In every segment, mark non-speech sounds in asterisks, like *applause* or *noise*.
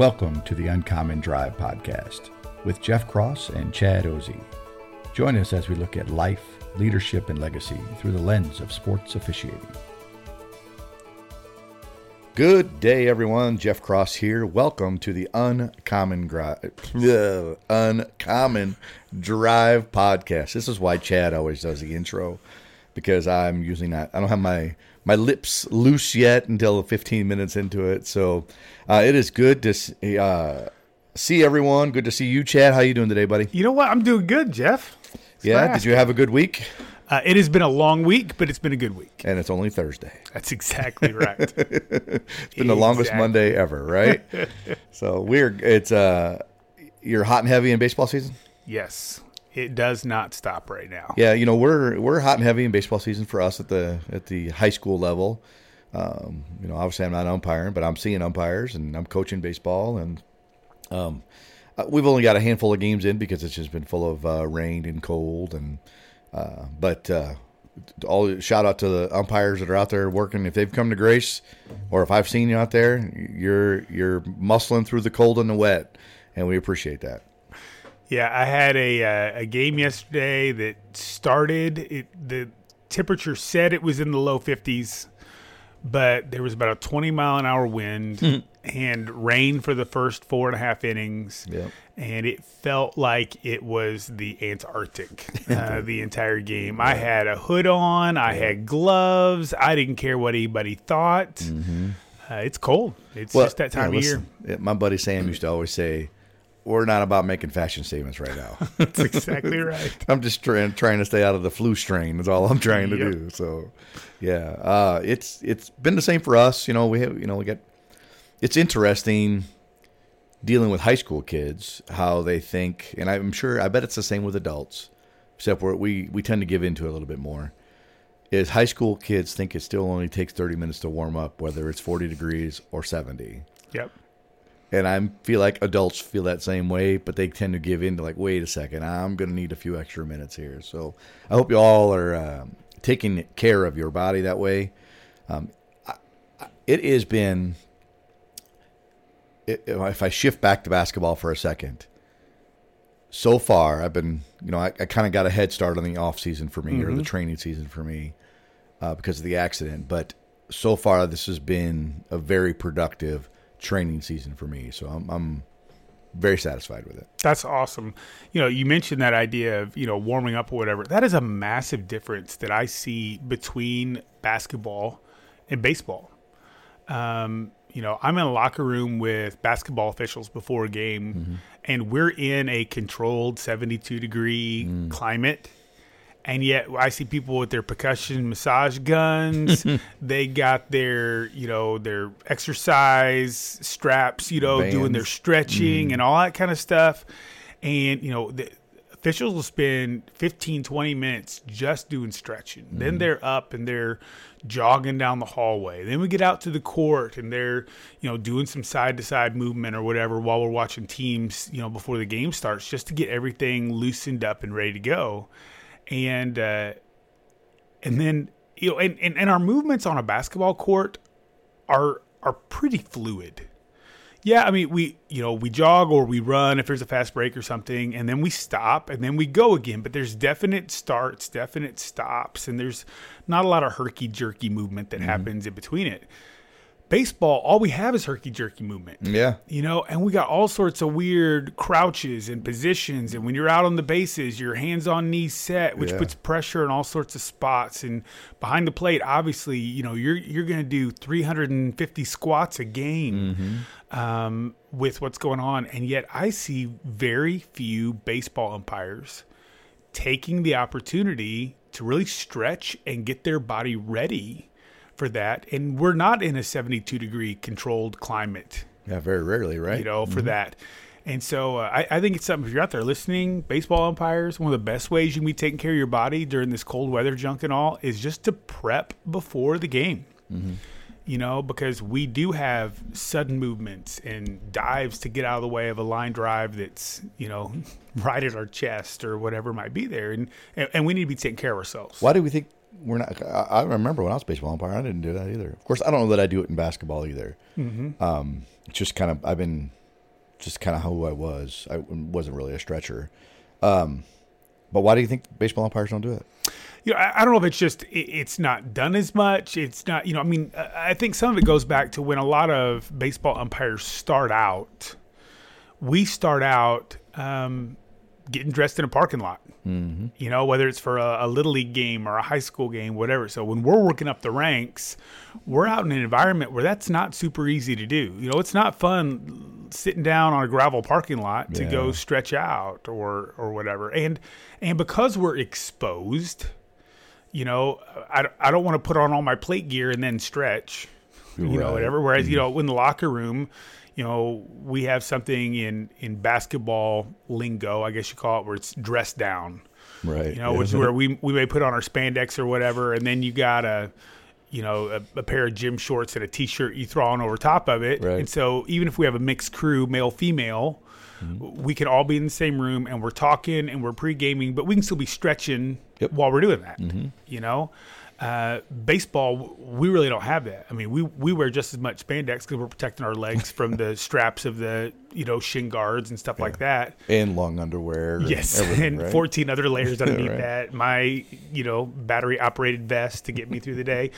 Welcome to the Uncommon Drive podcast with Jeff Cross and Chad Ozy. Join us as we look at life, leadership, and legacy through the lens of sports officiating. Good day, everyone. Jeff Cross here. Welcome to the Uncommon Drive, Uncommon Drive podcast. This is why Chad always does the intro because I'm using that. I don't have my my lips loose yet until 15 minutes into it. So uh, it is good to uh, see everyone. Good to see you, Chad. How you doing today, buddy? You know what? I'm doing good, Jeff. It's yeah. Did you have a good week? Uh, it has been a long week, but it's been a good week. And it's only Thursday. That's exactly *laughs* right. it's been the longest Monday ever, right? *laughs* so we're it's uh you're hot and heavy in baseball season. yes, it does not stop right now. Yeah, you know we're we're hot and heavy in baseball season for us at the at the high school level. Um, you know, obviously I'm not umpiring, but I'm seeing umpires and I'm coaching baseball, and um, uh, we've only got a handful of games in because it's just been full of uh, rain and cold, and uh, but uh, all shout out to the umpires that are out there working. If they've come to grace, or if I've seen you out there, you're you're muscling through the cold and the wet, and we appreciate that. Yeah, I had a uh, a game yesterday that started. It, the temperature said it was in the low 50s, but there was about a 20 mile an hour wind and rain for the first four and a half innings. Yep. And it felt like it was the Antarctic *laughs* uh, the entire game. I had a hood on, I had gloves. I didn't care what anybody thought. Uh, it's cold. It's just that time yeah, of year. listen, My buddy Sam used to always say, "We're not about making fashion statements right now. *laughs* That's exactly *laughs* right. I'm just trying trying to stay out of the flu strain. That's all I'm trying to Yep. do." So, yeah, uh, it's it's been the same for us. You know, we have you know we get. It's interesting dealing with high school kids how they think, and I'm sure I bet it's the same with adults, except where we we tend to give into it a little bit more. Is high school kids think it still only takes 30 minutes to warm up, whether it's 40 degrees or 70 Yep. And I feel like adults feel that same way, but they tend to give in to like, wait a second, I'm going to need a few extra minutes here. So I hope you all are um, taking care of your body that way. Um, I, I, it has been. It, if I shift back to basketball for a second, so far I've been, you know, I, I kind of got a head start on the off season for me or the training season for me uh, because of the accident. But so far, this has been a very productive training season for me. So I'm, I'm very satisfied with it. That's awesome. You know, you mentioned that idea of, you know, warming up or whatever. That is a massive difference that I see between basketball and baseball. Um, you know, I'm in a locker room with basketball officials before a game, and we're in a controlled 72 degree climate. And yet, I see people with their percussion massage guns. *laughs* they got their, you know, their exercise straps, you know, doing their Bands. stretching mm. and all that kind of stuff. And you know, the, officials will spend 15, 20 minutes just doing stretching. Then mm. they're up and they're jogging down the hallway. Then we get out to the court and they're, you know, doing some side to side movement or whatever while we're watching teams, you know, before the game starts just to get everything loosened up and ready to go. And, uh, and then, you know, and, and, and our movements on a basketball court are, are pretty fluid. Yeah, I mean we you know we jog or we run if there's a fast break or something, and then we stop and then we go again. But there's definite starts, definite stops, and there's not a lot of herky jerky movement that happens in between it. Baseball, all we have is herky jerky movement. Yeah. You know, and we got all sorts of weird crouches and positions. And when you're out on the bases, your hands on knees set, which Yeah. puts pressure in all sorts of spots. And behind the plate, obviously, you know, you're you're going to do 350 squats a game um, with what's going on. And yet, I see very few baseball umpires taking the opportunity to really stretch and get their body ready for that. And we're not in a 72 degree controlled climate Yeah, very rarely, right? you know, for that. And so uh, I, I think it's something, if you're out there listening, baseball umpires, one of the best ways you can be taking care of your body during this cold weather junk and all is just to prep before the game. You know, because we do have sudden movements and dives to get out of the way of a line drive that's, you know, *laughs* right at our chest or whatever might be there. And, and, and we need to be taking care of ourselves. Why do we think we're not? I, I remember when I was baseball umpire, I didn't do that either. Of course, I don't know that I do it in basketball either. Mm-hmm. Um, it's just kind of I've been just kind of who I was. I wasn't really a stretcher. Um, but why do you think baseball umpires don't do it? you know, I, I don't know if it's just it, it's not done as much. It's not, you know, I mean, I I think some of it goes back to when a lot of baseball umpires start out. We start out um, getting dressed in a parking lot. Mm-hmm. You know, whether it's for a, a little league game or a high school game, whatever. So when we're working up the ranks, we're out in an environment where that's not super easy to do. You know, it's not fun sitting down on a gravel parking lot to go stretch out or or whatever. And and because we're exposed, you know, I, I don't want to put on all my plate gear and then stretch, you know, Right. whatever. Whereas, you know, in the locker room, you know, we have something in, in basketball lingo, I guess you call it, where it's dressed down, Right. you know, which is where we, we may put on our spandex or whatever. And then you got a, you know, a, a pair of gym shorts and a t-shirt you throw on over top of it. Right. And so even if we have a mixed crew, male, female, mm-hmm. we can all be in the same room and we're talking and we're pre-gaming, but we can still be stretching Yep. while we're doing that. Mm-hmm. You know, uh, baseball, we really don't have that. I mean, we we wear just as much spandex because we're protecting our legs *laughs* from the straps of the you know shin guards and stuff like that. and long underwear. Yes, *laughs* everything, and right? 14 other layers underneath *laughs* Right. that. My, you know, battery operated vest to get me through the day.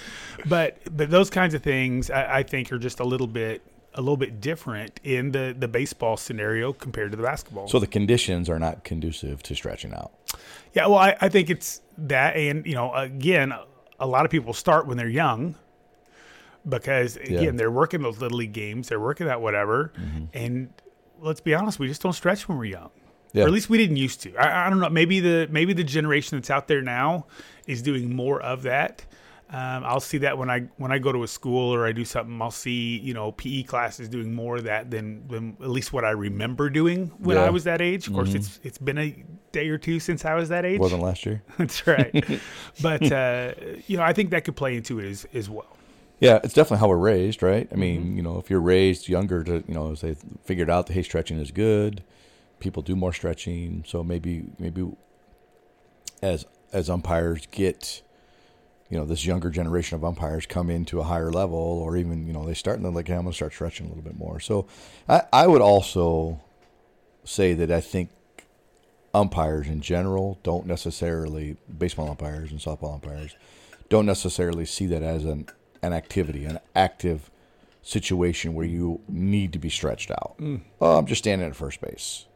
But but those kinds of things I, I think are just a little bit a little bit different in the the baseball scenario compared to the basketball. So the conditions are not conducive to stretching out. yeah, well, I, I think it's that, and you know, again, a lot of people start when they're young. Because again, Yeah. they're working those little league games, they're working that whatever, Mm-hmm. and let's be honest, we just don't stretch when we're young. Yeah. or at least we didn't used to. I, I don't know. Maybe the maybe the generation that's out there now is doing more of that. Um, I'll see that when I when I go to a school or I do something. I'll see you know PE classes doing more of that than, than at least what I remember doing when Yeah. I was that age. Of course, it's it's been a day or two since I was that age. More than last year. *laughs* That's right. *laughs* but uh, you know, I think that could play into it as, as well. Yeah, it's definitely how we're raised, right? I Mm-hmm. mean, you know, if you're raised younger to, you know, as they figured out that hey, stretching is good, people do more stretching. So maybe maybe as as umpires get, you know, this younger generation of umpires come into a higher level, or even you know they start and they're like, hey, I'm going to start stretching a little bit more. So I, I would also say that I think umpires in general don't necessarily baseball umpires and softball umpires don't necessarily see that as an an activity, an active situation where you need to be stretched out. Mm. Oh, I'm just standing at first base.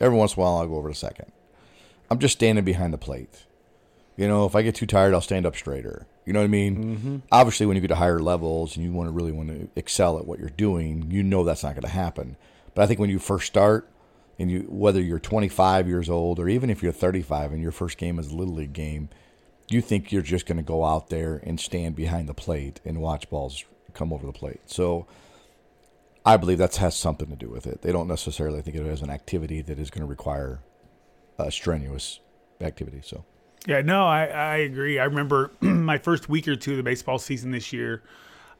Every once in a while, I'll go over to second. I'm just standing behind the plate. You know, if I get too tired, I'll stand up straighter. You know what I mean? Obviously, when you get to higher levels and you want to really want to excel at what you're doing, you know that's not going to happen. But I think when you first start, and you whether you're 25 years old or even if you're 35 and your first game is a little league game, you think you're just going to go out there and stand behind the plate and watch balls come over the plate. So I believe that has something to do with it. They don't necessarily think of it as an activity that is going to require uh, strenuous activity. So Yeah, no, I, I agree. I remember *clears throat* my first week or two of the baseball season this year.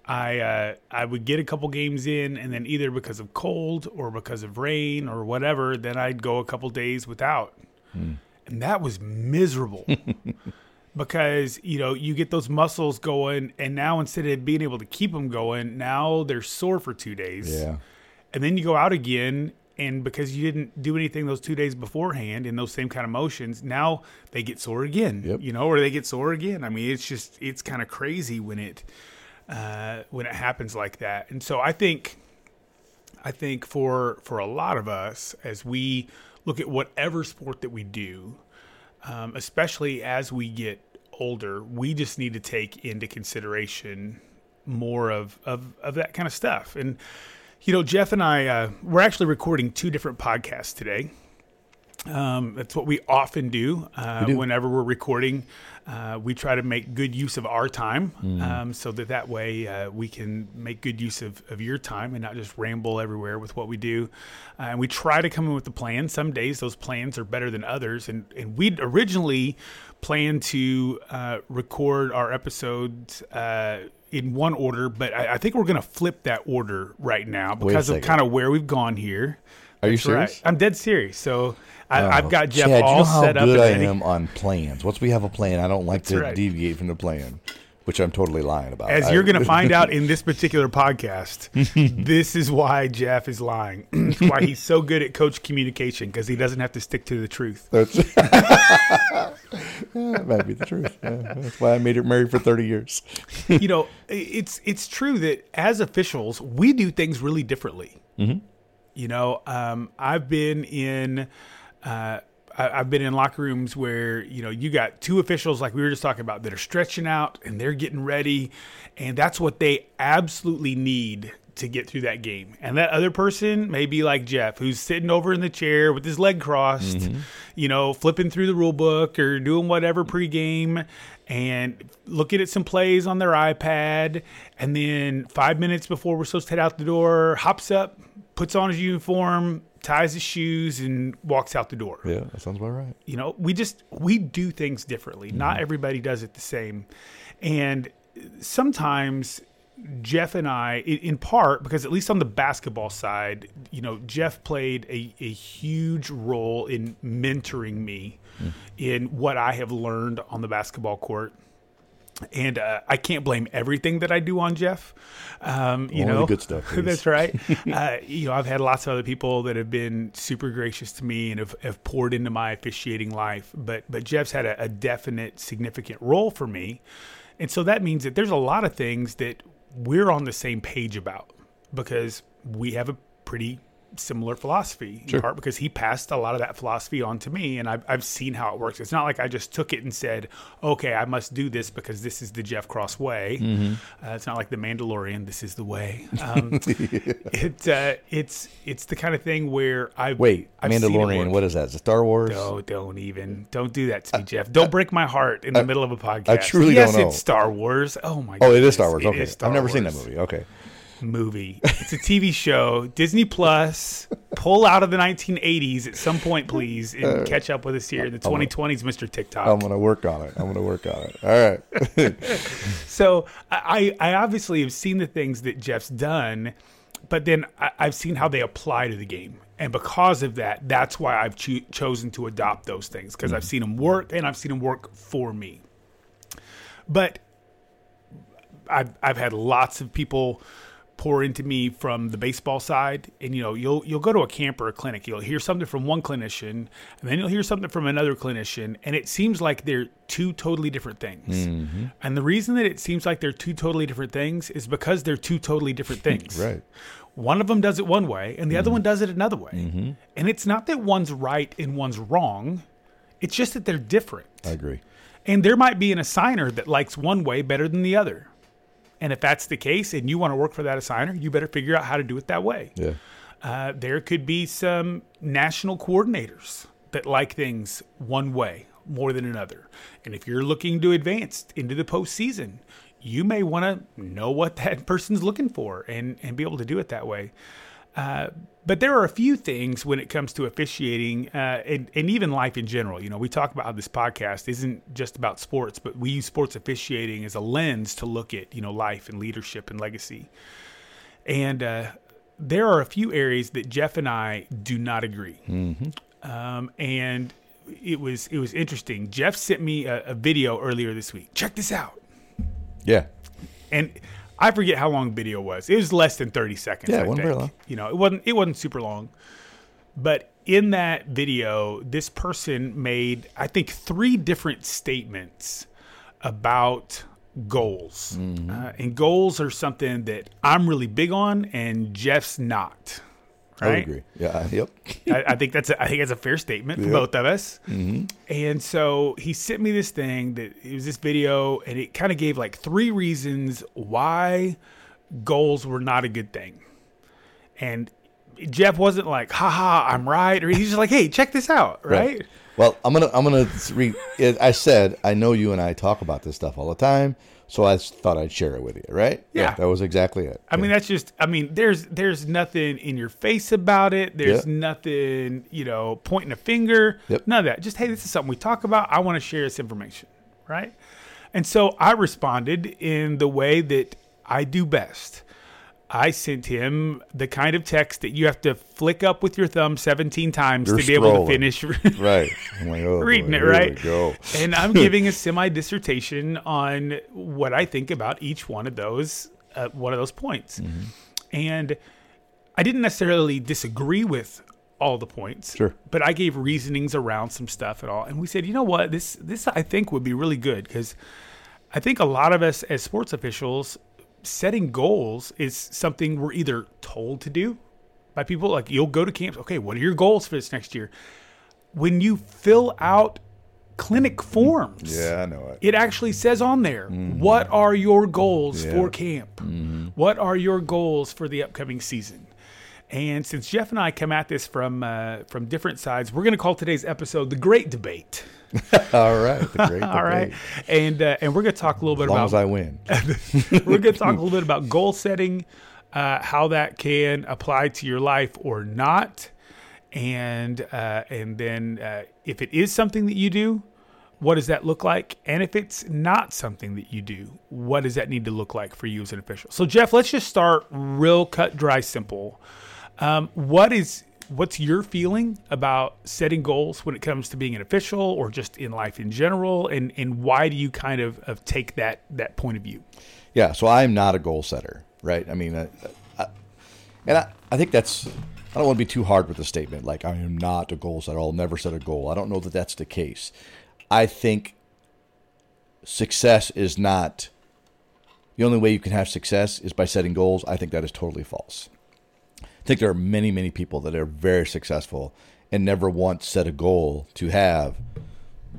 I uh, I would get a couple games in, and then either because of cold or because of rain or whatever, then I'd go a couple days without, and that was miserable. *laughs* because you know you get those muscles going, and now instead of being able to keep them going, now they're sore for two days yeah, and then you go out again and because you didn't do anything those two days beforehand in those same kind of motions now they get sore again Yep. you know or they get sore again. I mean it's just it's kind of crazy when it uh, when it happens like that. And so i think i think for for a lot of us as we look at whatever sport that we do um, especially as we get older we just need to take into consideration more of of, of that kind of stuff. And you know, Jeff and I, uh, we're actually recording two different podcasts today. Um, that's what we often do, uh, do. whenever we're recording. Uh, we try to make good use of our time um, so that that way uh, we can make good use of, of your time and not just ramble everywhere with what we do. Uh, and we try to come in with a plan. Some days those plans are better than others. And, and we'd originally planned to uh, record our episodes uh, in one order, but I, I think we're going to flip that order right now because of kind of where we've gone here. Are you That's right. serious? I'm dead serious. So I, oh, I've got Jeff Oh, Chad, all you know how set up. good I ready. am on plans. Once we have a plan, I don't like That's to right. deviate from the plan, which I'm totally lying about. As you're going to find out *laughs* in this particular podcast, *laughs* this is why Jeff is lying. *clears throat* it's why he's so good at coach communication because he doesn't have to stick to the truth. That's Yeah, *laughs* that might be the truth. Yeah, that's why I made her married for 30 years. you know, it's it's true that as officials, we do things really differently. You know, um, I've been in. Uh, I- I've been in locker rooms where you know you got two officials like we were just talking about that are stretching out and they're getting ready, and that's what they absolutely need to get through that game. And that other person may be like Jeff, who's sitting over in the chair with his leg crossed, mm-hmm. you know, flipping through the rule book or doing whatever pregame and looking at some plays on their iPad. And then five minutes before we're supposed to head out the door, hops up, puts on his uniform, ties his shoes, and walks out the door. Yeah, that sounds about right. you know we just we do things differently. Not mm-hmm. everybody does it the same. And sometimes jeff and i i- in part because at least on the basketball side you know jeff played a, a huge role in mentoring me mm. in what i have learned on the basketball court and uh, I can't blame everything that I do on Jeff. Um, you Only know, good stuff, *laughs* that's right. *laughs* uh, you know, I've had lots of other people that have been super gracious to me and have, have poured into my officiating life. But but Jeff's had a, a definite, significant role for me, and so that means that there's a lot of things that we're on the same page about because we have a pretty similar philosophy in part because he passed a lot of that philosophy on to me and I've, I've seen how it works it's not like i just took it and said okay i must do this because this is the jeff cross way Mm-hmm. uh, it's not like the mandalorian this is the way um, *laughs* it, uh, it's it's the kind of thing where i Wait, I've Mandalorian, what is that? Is it Star Wars? No, don't even. Don't do that to me, Jeff. Don't break my heart in the middle of a podcast. I truly yes, don't know. it's Star Wars. Oh my. god Oh, it is Star Wars. Okay. is Star I've never seen that movie. Okay. Movie. It's a TV show. Disney Plus. Pull out of the 1980s at some point, please, Uh, and catch up with us here in the 2020s, Mr. TikTok. I'm going to work on it. I'm going to work on it. All right. *laughs* So I, I obviously have seen the things that Jeff's done, but then I, I've seen how they apply to the game. And because of that, that's why I've cho- chosen to adopt those things because I've seen them work and I've seen them work for me. But I've, I've had lots of people pour into me from the baseball side and you know you'll you'll go to a camp or a clinic you'll hear something from one clinician and then you'll hear something from another clinician and it seems like they're two totally different things. Mm-hmm. And the reason that it seems like they're two totally different things is because they're two totally different *laughs* things. Right. one of them does it one way and the other mm-hmm. one does it another way. Mm-hmm. And it's not that one's right and one's wrong it's just that they're different. I agree. and there might be an assigner that likes one way better than the other. And if that's the case and you want to work for that assigner, you better figure out how to do it that way. Yeah. Uh, there could be some national coordinators that like things one way more than another. And if you're looking to advance into the postseason, you may want to know what that *laughs* person's looking for and, and be able to do it that way. Uh, but there are a few things when it comes to officiating uh, and, and even life in general. You know, we talk about how this podcast isn't just about sports, but we use sports officiating as a lens to look at, you know, life and leadership and legacy. And uh, there are a few areas that Jeff and I do not agree. Um, and it was it was interesting. Jeff sent me a, a video earlier this week. Check this out. Yeah. And I forget how long the video was. It was less than 30 seconds. Yeah, it I wasn't very long. You know, it wasn't it wasn't super long. But in that video, this person made I think three different statements about goals. Mm-hmm. Uh, and goals are something that I'm really big on and Jeff's not. I agree. Yeah. *laughs* Yep. I, I think that's a, I think that's a fair statement for Yep. both of us. Mm-hmm. And so he sent me this thing that it was this video, and it kind of gave like three reasons why goals were not a good thing. And Jeff wasn't like, "haha, I'm right," or he's just like, "Hey, check this out," right? Well, I'm gonna I'm gonna re. I said I know you and I talk about this stuff all the time, so I thought I'd share it with you. Right? Yeah. that was exactly it. I mean, that's just. I mean, there's there's nothing in your face about it. There's Yeah. nothing, you know, pointing a finger. Yep. None of that. Just hey, this is something we talk about. I want to share this information, right? And so I responded in the way that I do best. I sent him the kind of text that you have to flick up with your thumb 17 times You're to be able to finish *laughs* right. Like, oh, reading boy, it, right? Go. and I'm *laughs* giving a semi dissertation on what I think about each one of those uh, one of those points. Mm-hmm. And I didn't necessarily disagree with all the points, Sure. but I gave reasonings around some stuff and all. And we said, you know what, this this I think would be really good because I think a lot of us as sports officials setting goals is something we're either told to do by people like you'll go to camps okay what are your goals for this next year? When you fill out clinic forms Yeah, I know it. it actually says on there what are your goals for camp? What are your goals for the upcoming season? And since jeff and i come at this from uh, from different sides we're going to call today's episode the great debate *laughs* All right. The great all right and uh, and we're going to talk a little bit As about as I win. *laughs* we're going to talk a little bit about goal setting, uh, how that can apply to your life or not, and uh, and then uh, if it is something that you do, what does that look like? And if it's not something that you do, what does that need to look like for you as an official? So Jeff, let's just start real cut, dry, simple. Um, what is what's your feeling about setting goals when it comes to being an official or just in life in general and and why do you kind of, of take that that point of view Yeah, so I'm not a goal setter, right? I mean, I, I, and I, I think that's, I don't want to be too hard with the statement, like, I am not a goal setter, I'll never set a goal. I don't know that that's the case. I think success is not, the only way you can have success is by setting goals. I think that is totally false. I think there are many, many people that are very successful and never once set a goal to have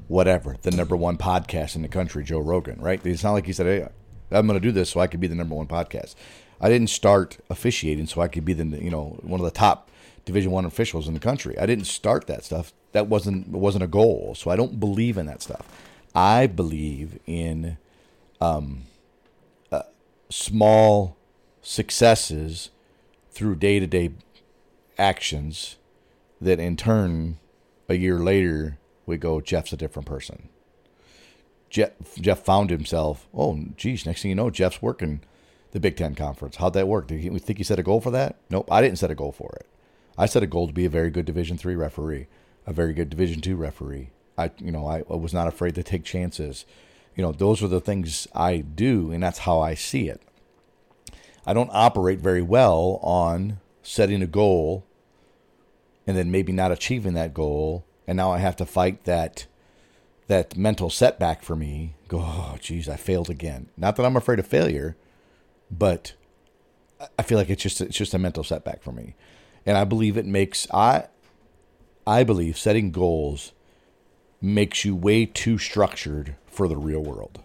whatever the number one podcast in the country, Joe Rogan. Right? It's not like he said, "Hey, I'm going to do this so I could be the number one podcast." I didn't start officiating so I could be the you know one of the top Division One officials in the country. I didn't start that stuff. That wasn't wasn't a goal. So I don't believe in that stuff. I believe in um, uh, small successes through day to day actions that in turn a year later we go Jeff's a different person. Jeff Jeff found himself. Oh, geez! Next thing you know, Jeff's working the Big Ten conference. How'd that work? Did he think he set a goal for that? Nope, I didn't set a goal for it. I set a goal to be a very good Division three referee, a very good Division two referee. I, you know, I, I was not afraid to take chances. You know, those are the things I do, and that's how I see it. I don't operate very well on setting a goal and then maybe not achieving that goal, and now I have to fight that that mental setback for me. Go, oh, geez, I failed again. Not that I'm afraid of failure, but I feel like it's just it's just a mental setback for me, and I believe it makes I I believe setting goals makes you way too structured for the real world.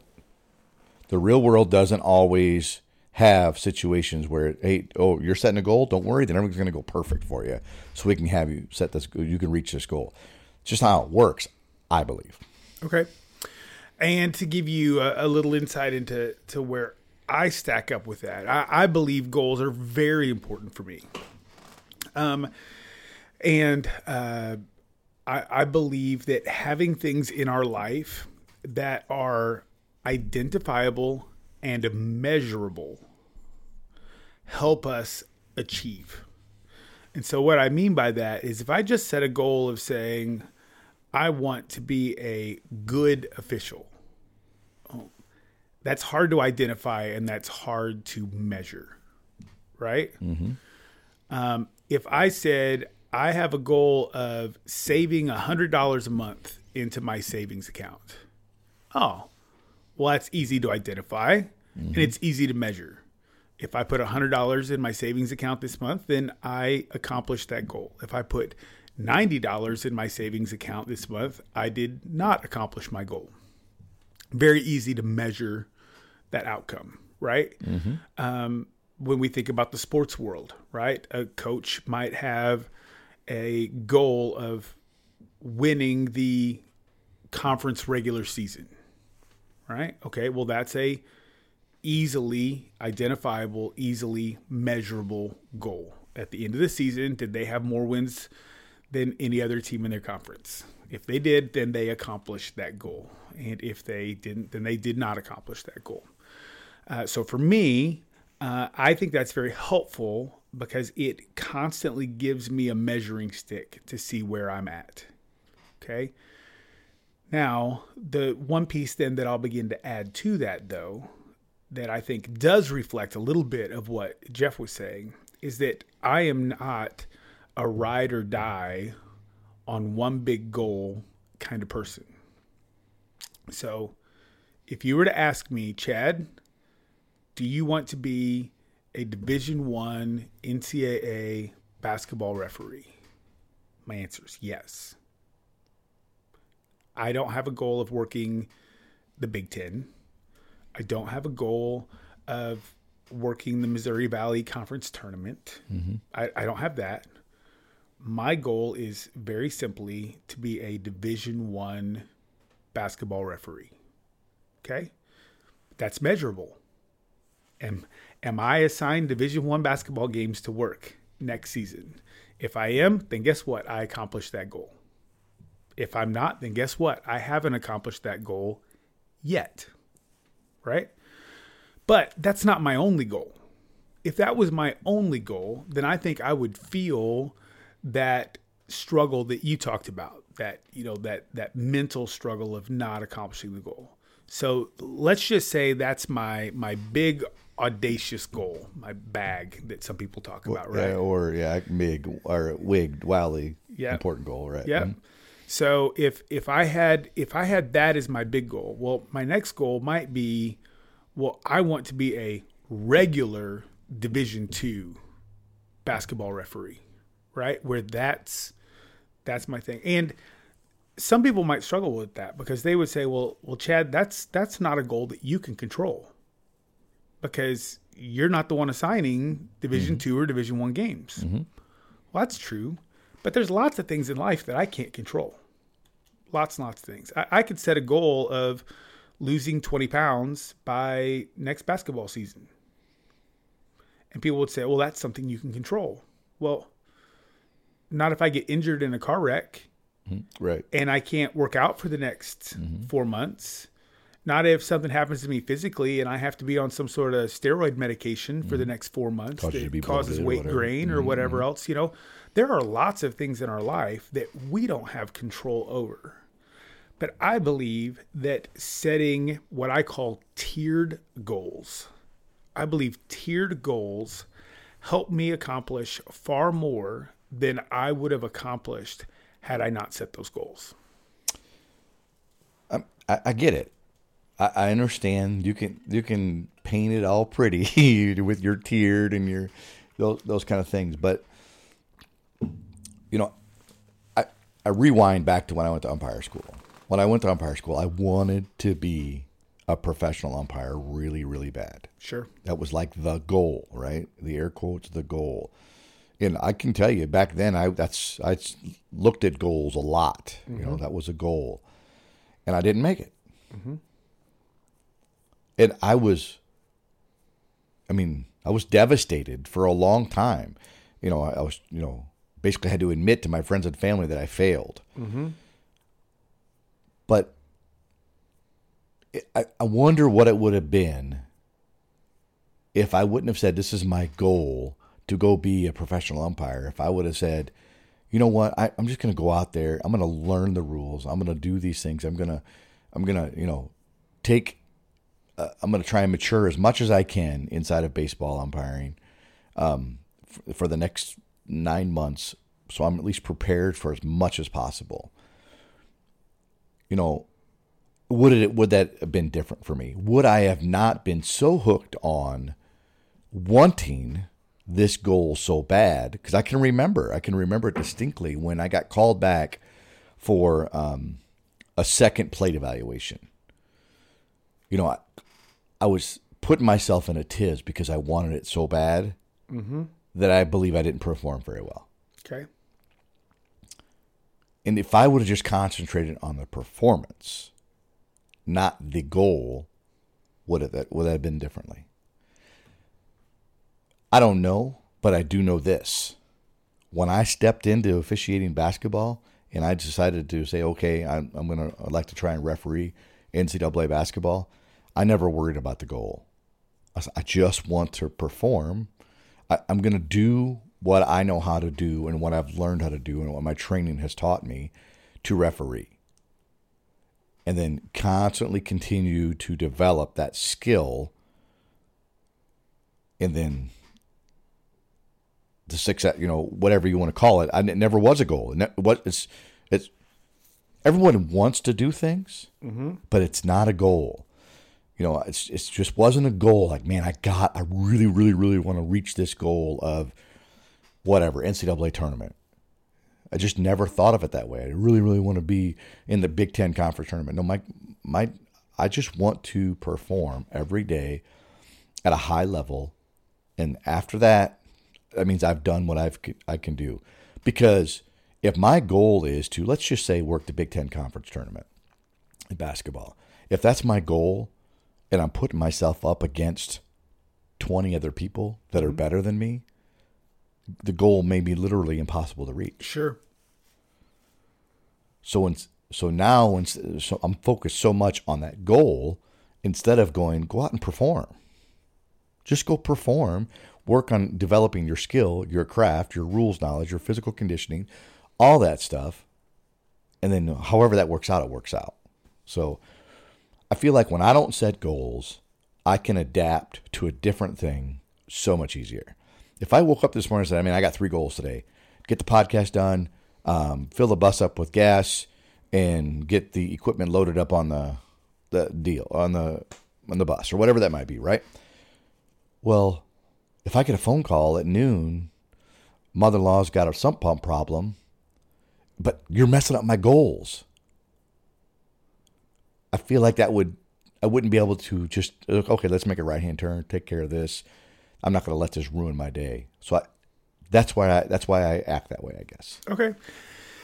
The real world doesn't always have situations where hey oh you're setting a goal don't worry then everything's going to go perfect for you so we can have you set this you can reach this goal it's just how it works i believe Okay. And to give you a, a little insight into to where I stack up with that, I, I believe goals are very important for me. Um, and uh, I, I believe that having things in our life that are identifiable and measurable help us achieve. And so, what I mean by that is if I just set a goal of saying, I want to be a good official, oh, that's hard to identify and that's hard to measure, right? Mm-hmm. Um, if I said, I have a goal of saving $100 a month into my savings account. Oh, well, that's easy to identify mm-hmm. and it's easy to measure. If I put $100 in my savings account this month, then I accomplished that goal. If I put $90 in my savings account this month, I did not accomplish my goal. Very easy to measure that outcome, right? Mm-hmm. Um, when we think about the sports world, right? A coach might have a goal of winning the conference regular season, right? Okay, well that's a easily identifiable, easily measurable goal. At the end of the season, did they have more wins than any other team in their conference? If they did, then they accomplished that goal. And if they didn't, then they did not accomplish that goal. Uh, so for me, uh, I think that's very helpful because it constantly gives me a measuring stick to see where I'm at. Okay. Now, the one piece then that I'll begin to add to that, though, that I think does reflect a little bit of what Jeff was saying is that I am not a ride or die on one big goal kind of person. So, if you were to ask me, Chad, do you want to be a Division One NCAA basketball referee? My answer is yes. I don't have a goal of working the Big Ten. I don't have a goal of working the Missouri Valley Conference tournament. Mm-hmm. I, I don't have that. My goal is very simply to be a Division One basketball referee. Okay, that's measurable. Am am I assigned Division One basketball games to work next season? If I am, then guess what? I accomplished that goal. If I'm not, then guess what? I haven't accomplished that goal yet. Right? But that's not my only goal. If that was my only goal, then I think I would feel that struggle that you talked about, that you know, that that mental struggle of not accomplishing the goal. So let's just say that's my my big audacious goal, my bag that some people talk about, right? Yeah, or yeah, mig or wig, wildly yep. important goal, right? Yeah. Mm-hmm. So if if I had if I had that as my big goal, well, my next goal might be, well, I want to be a regular Division two basketball referee, right? Where that's that's my thing, and some people might struggle with that because they would say, well, well, Chad, that's that's not a goal that you can control because you're not the one assigning Division mm-hmm. two or Division one games. Mm-hmm. Well, that's true, but there's lots of things in life that I can't control. Lots and lots of things. I, I could set a goal of losing 20 pounds by next basketball season. And people would say, well, that's something you can control. Well, not if I get injured in a car wreck. Mm-hmm. Right. And I can't work out for the next mm-hmm. four months not if something happens to me physically and I have to be on some sort of steroid medication for mm. the next four months Cause that causes weight gain or mm-hmm. whatever else. You know, there are lots of things in our life that we don't have control over. But I believe that setting what I call tiered goals, I believe tiered goals help me accomplish far more than I would have accomplished had I not set those goals. Um, I, I get it. I, I understand you can you can paint it all pretty *laughs* with your tiered and your those those kind of things, but you know, I I rewind back to when I went to umpire school. When I went to umpire school, I wanted to be a professional umpire really, really bad. Sure. That was like the goal, right? The air quotes, the goal. And I can tell you, back then, I that's I looked at goals a lot. Mm-hmm. You know, mm-hmm. that was a goal, and I didn't make it. Mm-hmm and I was, I mean, I was devastated for a long time. You know, I, I was, you know, basically had to admit to my friends and family that I failed. But I, I wonder what it would have been if I wouldn't have said, This is my goal to go be a professional umpire. If I would have said, You know what, I, I'm just going to go out there, I'm going to learn the rules, I'm going to do these things, I'm going to, I'm going to, you know, take uh, I'm going to try and mature as much as I can inside of baseball umpiring um, f- for the next nine months, so I'm at least prepared for as much as possible. You know, would it would that have been different for me? Would I have not been so hooked on wanting this goal so bad? Because I can remember, I can remember it distinctly when I got called back for um, a second plate evaluation you know, I, I was putting myself in a tiz because I wanted it so bad that I believe I didn't perform very well. And if I would have just concentrated on the performance, not the goal, would have that would that have been differently? I don't know, but I do know this. When I stepped into officiating basketball and I decided to say, okay, I'm, I'm going to like to try and referee NCAA basketball, I never worried about the goal. I just want to perform. I, I'm going to do what I know how to do and what I've learned how to do and what my training has taught me to referee. And then constantly continue to develop that skill. And then the success, you know, whatever you want to call it, I, it never was a goal. What it's, it's everyone wants to do things, mm-hmm. but it's not a goal. You know, it's it just wasn't a goal. Like, man, I got, I really, really, really want to reach this goal of whatever NCAA tournament. I just never thought of it that way. I really, really want to be in the Big Ten conference tournament. No, my, my, I just want to perform every day at a high level, and after that, that means I've done what I've I can do. Because if my goal is to let's just say work the Big Ten conference tournament in basketball, if that's my goal, and I'm putting myself up against twenty other people that are mm-hmm. better than me, the goal may be literally impossible to reach. Sure. So in, so now so I'm focused so much on that goal instead of going go out and perform. Just go perform, work on developing your skill, your craft, your rules knowledge, your physical conditioning, all that stuff. And then however that works out, it works out. So I feel like when I don't set goals, I can adapt to a different thing so much easier. If I woke up this morning and said, I mean, I got three goals today get the podcast done, um, fill the bus up with gas, and get the equipment loaded up on the, the deal, on the, on the bus, or whatever that might be, right? Well, if I get a phone call at noon, mother in law's got a sump pump problem, but you're messing up my goals. I feel like that would I wouldn't be able to just okay, let's make a right hand turn, take care of this. I'm not going to let this ruin my day. So I, that's why I that's why I act that way, I guess. Okay.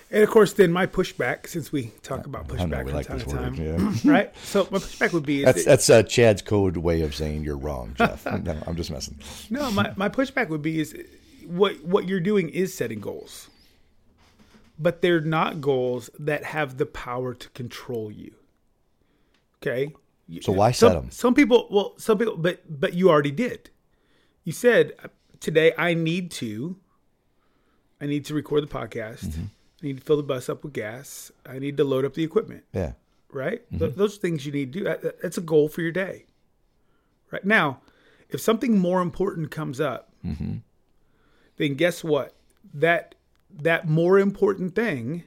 And of course, then my pushback, since we talk about pushback from like time to time, word. Yeah. *laughs* right? So my pushback would be is That's that- that's uh, Chad's code way of saying you're wrong, Jeff. *laughs* no, I'm just messing. No, my, my pushback would be is what what you're doing is setting goals. But they're not goals that have the power to control you. Okay? So why some, set 'em? Some people well, some people but but you already did. You said today I need to I need to record the podcast. Mm-hmm. I need to fill the bus up with gas. I need to load up the equipment Yeah. right? Mm-hmm. Th- those things you need to do. That's a goal for your day. Right now, if something more important comes up, Mm-hmm. then guess what? That that more important thing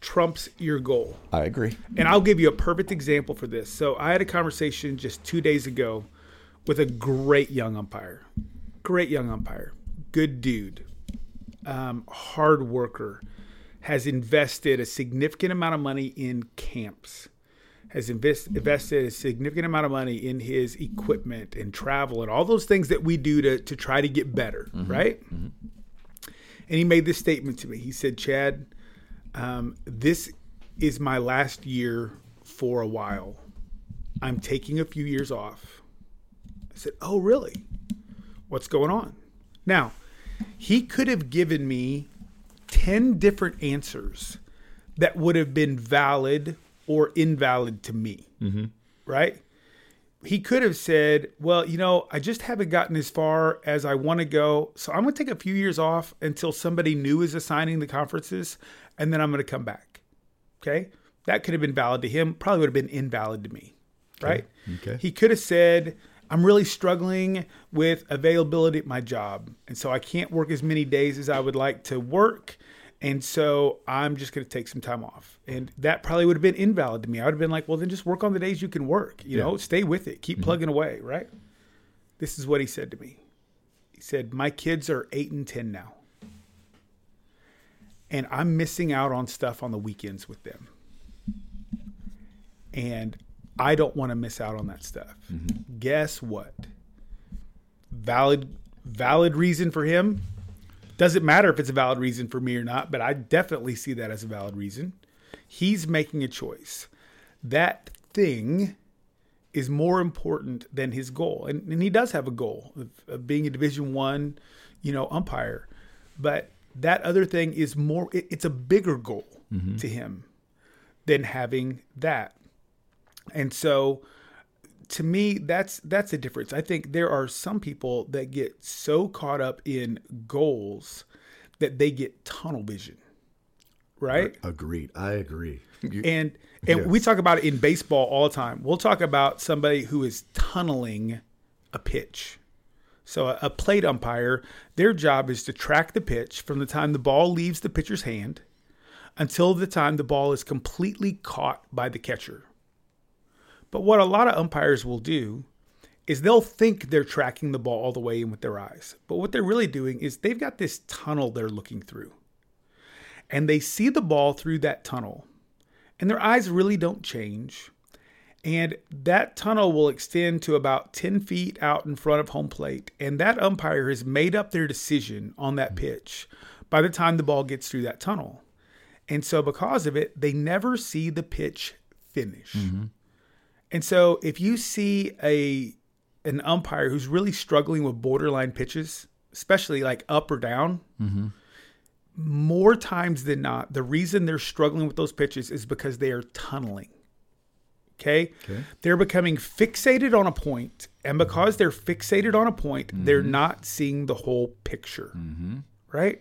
trumps your goal. I agree. And I'll give you a perfect example for this. So I had a conversation just two days ago with a great young umpire, great young umpire, good dude, um, hard worker, has invested a significant amount of money in camps, has invest, invested a significant amount of money in his equipment and travel and all those things that we do to, to try to get better, right? And he made this statement to me. He said, Chad, um, this is my last year for a while. I'm taking a few years off. I said, Oh, really? What's going on? Now, he could have given me 10 different answers that would have been valid or invalid to me. Mm-hmm. Right? He could have said, Well, you know, I just haven't gotten as far as I want to go. So I'm going to take a few years off until somebody new is assigning the conferences, and then I'm going to come back. Okay. That could have been valid to him, probably would have been invalid to me. Right? Okay. He could have said, I'm really struggling with availability at my job. And so I can't work as many days as I would like to work. And so I'm just going to take some time off. And that probably would have been invalid to me. I would have been like, well, then just work on the days you can work. You know, stay with it, keep mm-hmm. plugging away. Right. This is what he said to me. He said, My kids are eight and 10 now. And I'm missing out on stuff on the weekends with them. And I don't want to miss out on that stuff. Mm-hmm. Guess what? Valid valid reason for him. Doesn't matter if it's a valid reason for me or not, but I definitely see that as a valid reason. He's making a choice. That thing is more important than his goal. And, and he does have a goal of, of being a division one, you know, umpire. But that other thing is more it, it's a bigger goal mm-hmm. to him than having that. And so to me that's that's a difference. I think there are some people that get so caught up in goals that they get tunnel vision. Right? Agreed. I agree. You- And and we talk about it in baseball all the time. We'll talk about somebody who is tunneling a pitch. So a, a plate umpire, their job is to track the pitch from the time the ball leaves the pitcher's hand until the time the ball is completely caught by the catcher. But what a lot of umpires will do is they'll think they're tracking the ball all the way in with their eyes. But what they're really doing is they've got this tunnel they're looking through. And they see the ball through that tunnel. And their eyes really don't change. And that tunnel will extend to about 10 feet out in front of home plate. And that umpire has made up their decision on that pitch by the time the ball gets through that tunnel. And so, because of it, they never see the pitch finish. Mm-hmm. And so, if you see a an umpire who's really struggling with borderline pitches, especially like up or down, mm-hmm. more times than not, the reason they're struggling with those pitches is because they are tunneling. Okay? They're becoming fixated on a point, and mm-hmm. because they're fixated on a point, they're mm-hmm. not seeing the whole picture. Right?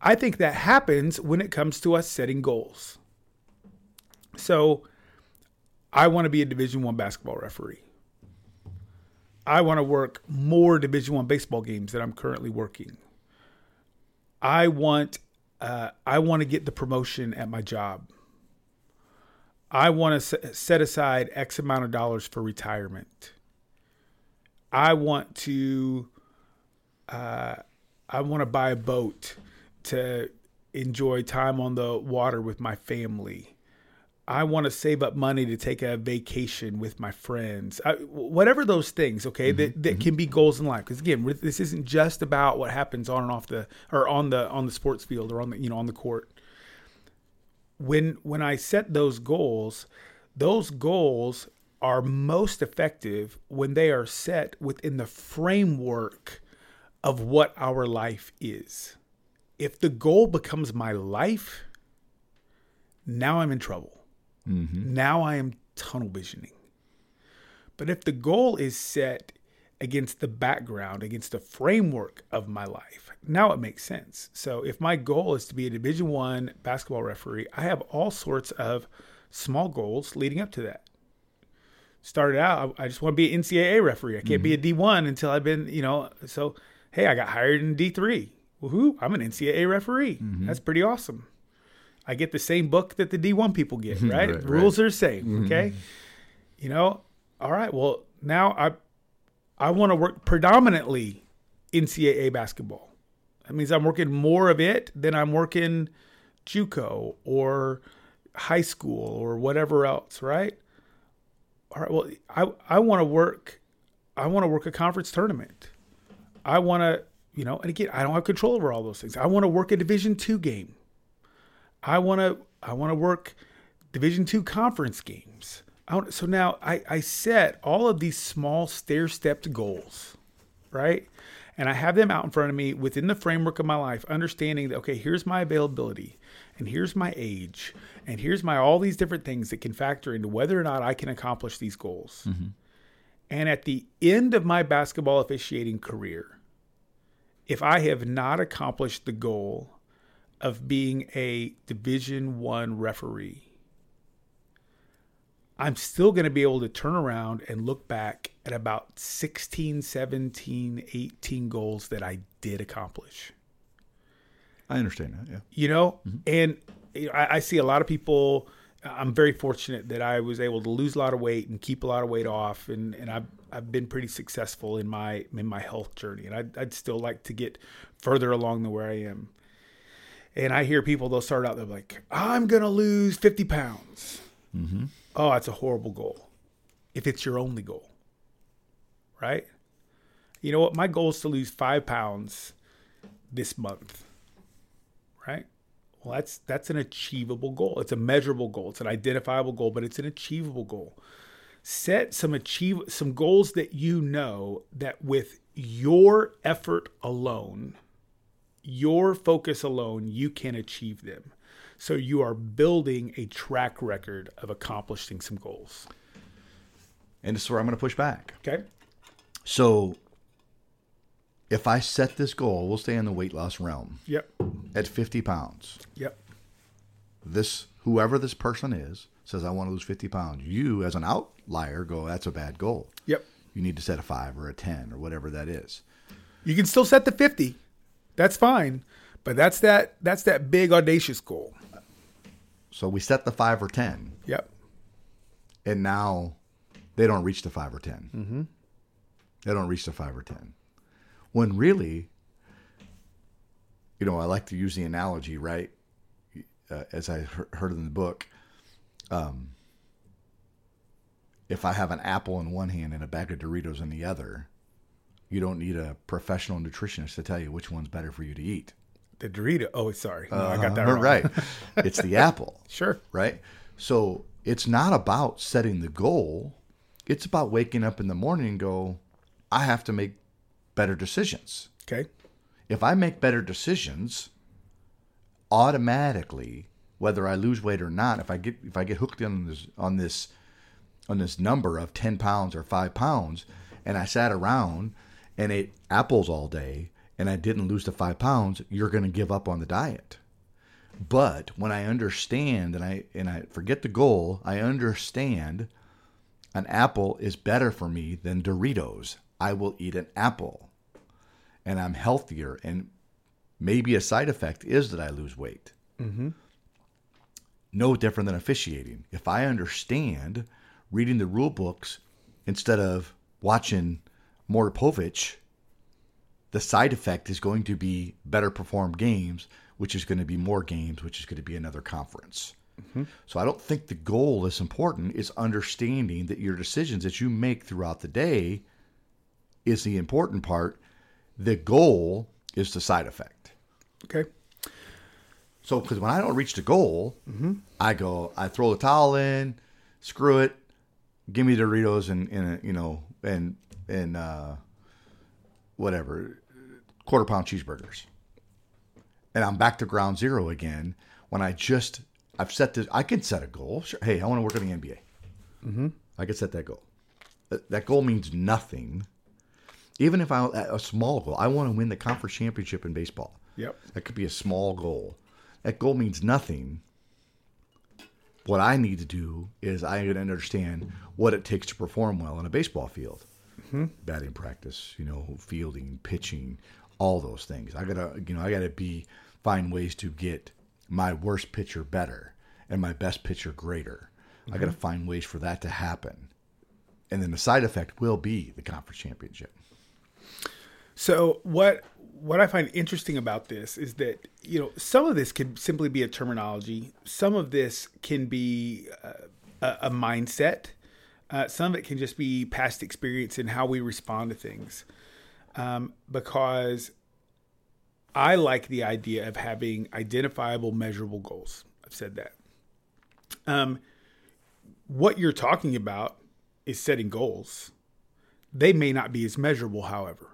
I think that happens when it comes to us setting goals. So, I want to be a Division One basketball referee. I want to work more Division One baseball games than I'm currently working. I want uh, I want to get the promotion at my job. I want to set aside X amount of dollars for retirement. I want to uh, I want to buy a boat to enjoy time on the water with my family. I want to save up money to take a vacation with my friends. I, whatever those things, okay, that, mm-hmm, that mm-hmm. can be goals in life. Because again, this isn't just about what happens on and off the or on the on the sports field or on the you know on the court. When when I set those goals, those goals are most effective when they are set within the framework of what our life is. If the goal becomes my life, now I'm in trouble. Mm-hmm. Now I am tunnel visioning. But if the goal is set against the background, against the framework of my life, now it makes sense. So if my goal is to be a Division One basketball referee, I have all sorts of small goals leading up to that. Started out, I I just want to be an NCAA referee. I can't be mm-hmm. a D1 until I've been, you know. So hey, I got hired in D3. Woohoo! I'm an NCAA referee. Mm-hmm. That's pretty awesome. I get the same book that the D1 people get, mm-hmm. right? Right, the rules are the same, mm-hmm. okay? You know, all right, well, now I I want to work predominantly NCAA basketball. That means I'm working more of it than I'm working JUCO or high school or whatever else, right? All right, well, I I want to work I want to work a conference tournament. I want to, you know, and again, I don't have control over all those things. I want to work a Division 2 game. I want to I want to work Division two conference games. So now I, I set all of these small stair stepped goals, right? and I have them out in front of me within the framework of my life, understanding that, okay, here's my availability and here's my age and here's my all these different things that can factor into whether or not I can accomplish these goals. Mm-hmm. And at the end of my basketball officiating career, if I have not accomplished the goal of being a division 1 referee, I'm still going to be able to turn around and look back at about 16, 17, 18 goals that I did accomplish. I understand that, yeah. You know, mm-hmm. and I, I, see a lot of people. I'm very fortunate that I was able to lose a lot of weight and keep a lot of weight off, and, and I've, I've been pretty successful in my in my health journey, and I'd, I'd still like to get further along than where I am. And I hear people they'll start out they're like, I'm gonna lose 50 pounds. Mm-hmm oh, that's a horrible goal. If it's your only goal, right? You know what? My goal is to lose five pounds this month, right? Well, that's that's an achievable goal. It's a measurable goal. It's an identifiable goal, but it's an achievable goal. Set some achieve some goals that you know that with your effort alone, your focus alone, you can achieve them. So you are building a track record of accomplishing some goals. And this is where I'm going to push back. Okay. So if I set this goal, we'll stay in the weight loss realm. Yep. At 50 pounds. Yep. This whoever this person is says I want to lose 50 pounds. You as an outlier go that's a bad goal. Yep. You need to set a 5 or a 10 or whatever that is. You can still set the 50. That's fine. But that's that that's that big audacious goal. So we set the five or 10. Yep. And now they don't reach the five or 10. Mm-hmm. They don't reach the five or 10. When really, you know, I like to use the analogy, right? Uh, as I heard in the book, um, if I have an apple in one hand and a bag of Doritos in the other, you don't need a professional nutritionist to tell you which one's better for you to eat. The Dorito. Oh, sorry. No, uh, I got that *laughs* uh, wrong. Right. it's the *laughs* apple. Sure. Right. So it's not about setting the goal. It's about waking up in the morning and go, I have to make better decisions. Okay. If I make better decisions, automatically, whether I lose weight or not, if I get if I get hooked on this on this on this number of ten pounds or five pounds, and I sat around and ate apples all day and I didn't lose the five pounds, you're going to give up on the diet. But when I understand and I and I forget the goal, I understand an apple is better for me than Doritos. I will eat an apple and I'm healthier. And maybe a side effect is that I lose weight. Mm-hmm. No different than officiating. If I understand reading the rule books instead of watching Maury Povich the side effect is going to be better performed games, which is going to be more games, which is going to be another conference. Mm-hmm. So I don't think the goal is important. It's understanding that your decisions that you make throughout the day is the important part. The goal is the side effect. Okay. So because when I don't reach the goal, mm-hmm. I go, I throw the towel in, screw it, give me Doritos and, and you know and and uh, whatever, quarter pound cheeseburgers. And I'm back to ground zero again when I just, I've set this, I can set a goal. Sure. Hey, I want to work in the NBA. Mm-hmm. I can set that goal. That goal means nothing. Even if I, a small goal, I want to win the conference championship in baseball. Yep. That could be a small goal. That goal means nothing. What I need to do is I need to understand what it takes to perform well on a baseball field mm-hmm. batting practice, you know, fielding, pitching, all those things. I gotta, you know, I gotta be find ways to get my worst pitcher better and my best pitcher greater. Mm-hmm. I gotta find ways for that to happen, and then the side effect will be the conference championship. So what what I find interesting about this is that you know some of this can simply be a terminology. Some of this can be uh, a, a mindset uh, some of it can just be past experience and how we respond to things. Um, because I like the idea of having identifiable, measurable goals. I've said that. Um, what you're talking about is setting goals. They may not be as measurable, however.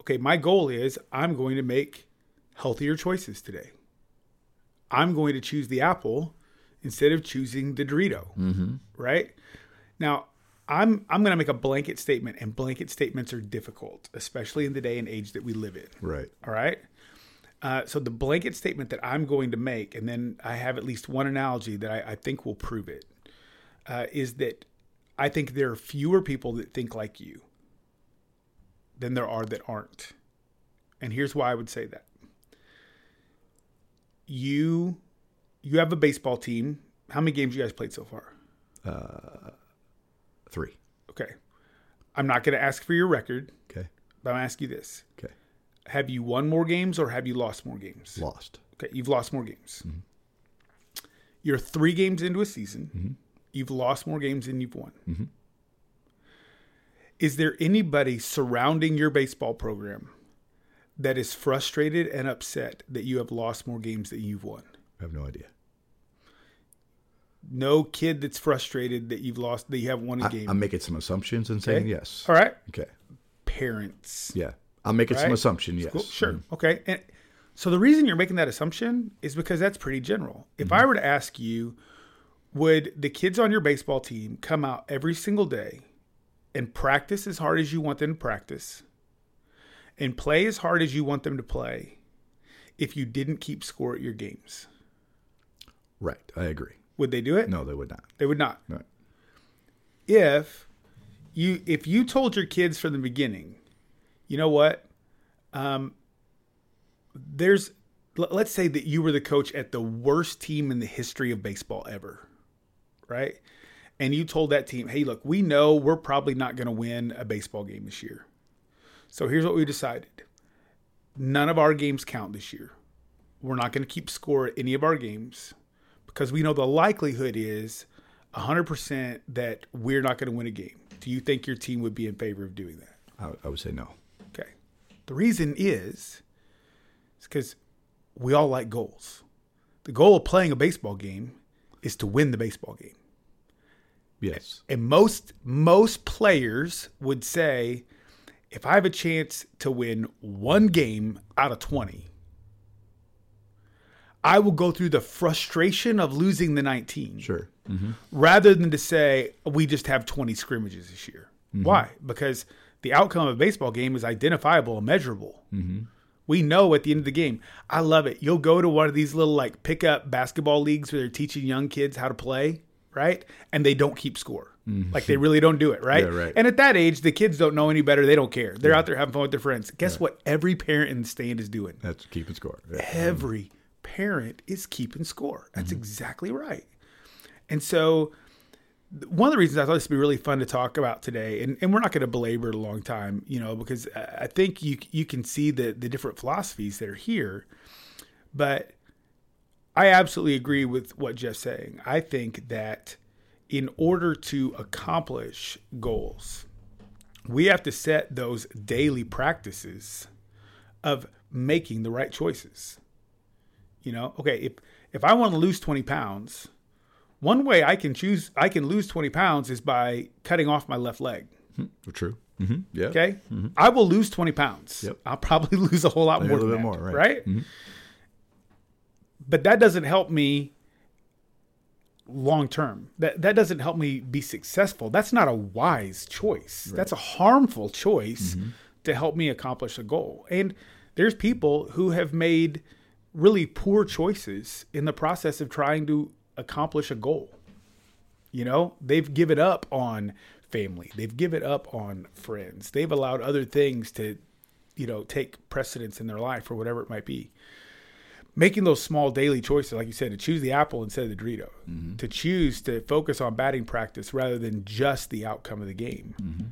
okay, my goal is I'm going to make healthier choices today. I'm going to choose the apple instead of choosing the Dorito. Mm-hmm. Right now, I'm I'm going to make a blanket statement, and blanket statements are difficult, especially in the day and age that we live in. Right. All right. Uh, so the blanket statement that I'm going to make, and then I have at least one analogy that I, I think will prove it, uh, is that I think there are fewer people that think like you than there are that aren't. And here's why I would say that. You you have a baseball team. How many games you guys played so far? Three. Okay. I'm not going to ask for your record, Okay. but I'm going to ask you this. Okay. Have you won more games or have you lost more games? Lost. Okay, you've lost more games. Mm-hmm. You're three games into a season. Mm-hmm. You've lost more games than you've won. Mm-hmm. Is there anybody surrounding your baseball program that is frustrated and upset that you have lost more games than you've won? I have no idea. No kid that's frustrated that you've lost, that you haven't won a I, game. I'm making some assumptions and saying yes. All right. Okay. Parents. Yeah. I'm making some Right? assumption. Yes. Cool. Sure. Mm-hmm. Okay. And so the reason you're making that assumption is because that's pretty general. If mm-hmm. I were to ask you, would the kids on your baseball team come out every single day and practice as hard as you want them to practice and play as hard as you want them to play if you didn't keep score at your games? Right. I agree. Would they do it? No, they would not. They would not. No. if you if you told your kids from the beginning, you know what, um, there's l- let's say that you were the coach at the worst team in the history of baseball ever, right? And you told that team, hey, look, we know we're probably not going to win a baseball game this year. So here's what we decided none of our games count this year. We're not going to keep score at any of our games because we know the likelihood is 100% that we're not going to win a game. Do you think your team would be in favor of doing that? I, I would say no. Okay. The reason is because we all like goals. The goal of playing a baseball game is to win the baseball game. Yes. And most most players would say if I have a chance to win one game out of 20, I will go through the frustration of losing the 19 Sure. Mm-hmm. rather than to say we just have 20 scrimmages this year. Mm-hmm. Why? Because the outcome of a baseball game is identifiable and measurable. Mm-hmm. We know at the end of the game. I love it. You'll go to one of these little like pickup basketball leagues where they're teaching young kids how to play, right? And they don't keep score. Like they really don't do it, right? Yeah, right. And at that age, the kids don't know any better. They don't care. They're out there having fun with their friends. Guess what? Every parent in the stand is doing That's keeping score. Yeah. every parent is keeping score. That's mm-hmm. exactly right. And so, one of the reasons I thought this would be really fun to talk about today, and, and we're not going to belabor it a long time, you know, because I I think you you can see the the different philosophies that are here, but I absolutely agree with what Jeff's saying. I think that in order to accomplish goals, we have to set those daily practices of making the right choices. You know, okay, if if I want to lose 20 pounds, one way I can choose I can lose 20 pounds is by cutting off my left leg. Hmm, true. Mm-hmm. Yeah. Okay. Mm-hmm. I will lose 20 pounds. Yep. I'll probably *laughs* lose a whole lot more a little that, bit more, right. right? Mm-hmm. But that doesn't help me long term. That that doesn't help me be successful. That's not a wise choice. Right. That's a harmful choice mm-hmm. to help me accomplish a goal. And there's people who have made really poor choices in the process of trying to accomplish a goal. You know, they've given up on family. They've given up on friends. They've allowed other things to, you know, take precedence in their life or whatever it might be. Making those small daily choices, like you said, to choose the apple instead of the Dorito, mm-hmm. to choose to focus on batting practice rather than just the outcome of the game. Mm-hmm.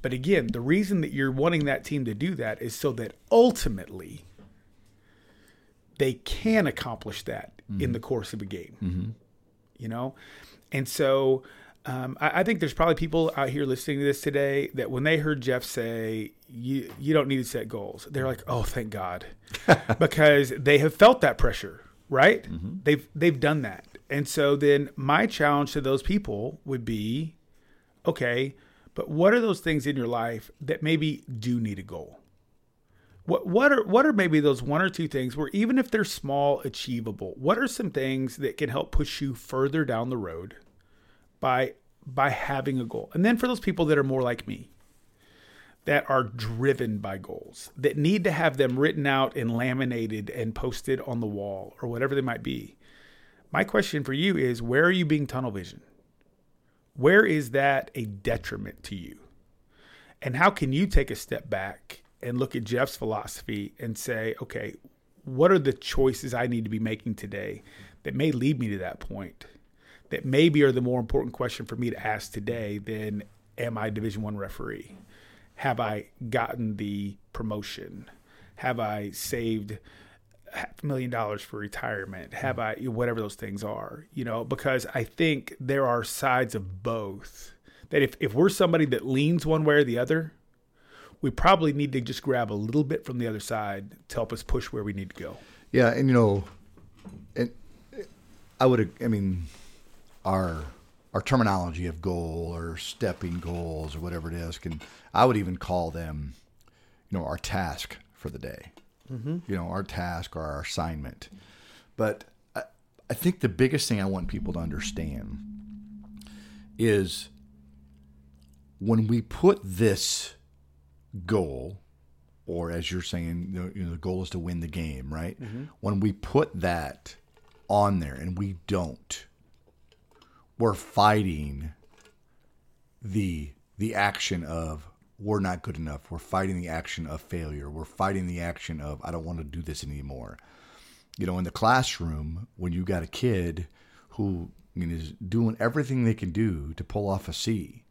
But again, the reason that you're wanting that team to do that is so that ultimately they can accomplish that in the mm-hmm. course of a game mm-hmm. you know? And so um, I, I think there's probably people out here listening to this today that when they heard jeff say you you don't need to set goals they're like oh thank god. *laughs* Because they have felt that pressure right? Mm-hmm. They've they've done that. And so then my challenge to those people would be okay but what are those things in your life that maybe do need a goal What what are what are maybe those one or two things where even if they're small, achievable, what are some things that can help push you further down the road by by having a goal? And then for those people that are more like me, that are driven by goals, that need to have them written out and laminated and posted on the wall or whatever they might be. My question for you is where are you being tunnel vision? Where is that a detriment to you? And how can you take a step back and look at Jeff's philosophy and say, okay, what are the choices I need to be making today that may lead me to that point? That maybe are the more important question for me to ask today than am I Division One referee? Have I gotten the promotion? Have I saved half a million dollars for retirement? Have I whatever those things are? You know, because I think there are sides of both. That if, if we're somebody that leans one way or the other, we probably need to just grab a little bit from the other side to help us push where we need to go. Yeah, and you know, and I would, I mean, our our terminology of goal or stepping goals or whatever it is can I would even call them, you know, our task for the day. Mm-hmm. You know, our task or our assignment. But I, I think the biggest thing I want people to understand is when we put this goal, or as you're saying, you know, the goal is to win the game, right? Mm-hmm. When we put that on there and we don't, we're fighting the the action of we're not good enough. We're fighting the action of failure. We're fighting the action of I don't want to do this anymore. You know, in the classroom, when you got a kid who I mean, is doing everything they can do to pull off a C,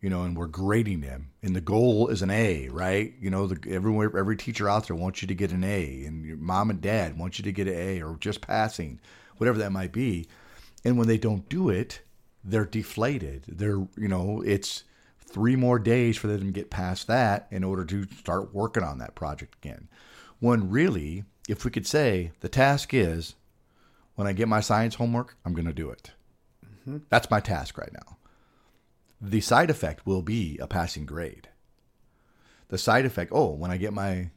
you know, and we're grading them, and the goal is an A, right? You know, the, everyone, every teacher out there wants you to get an A, and your mom and dad want you to get an A or just passing, whatever that might be. And when they don't do it, they're deflated. They're, you know, it's three more days for them to get past that in order to start working on that project again. When really, if we could say the task is when I get my science homework, I'm going to do it. Mm-hmm. That's my task right now. The side effect will be a passing grade. The side effect, oh, when I get my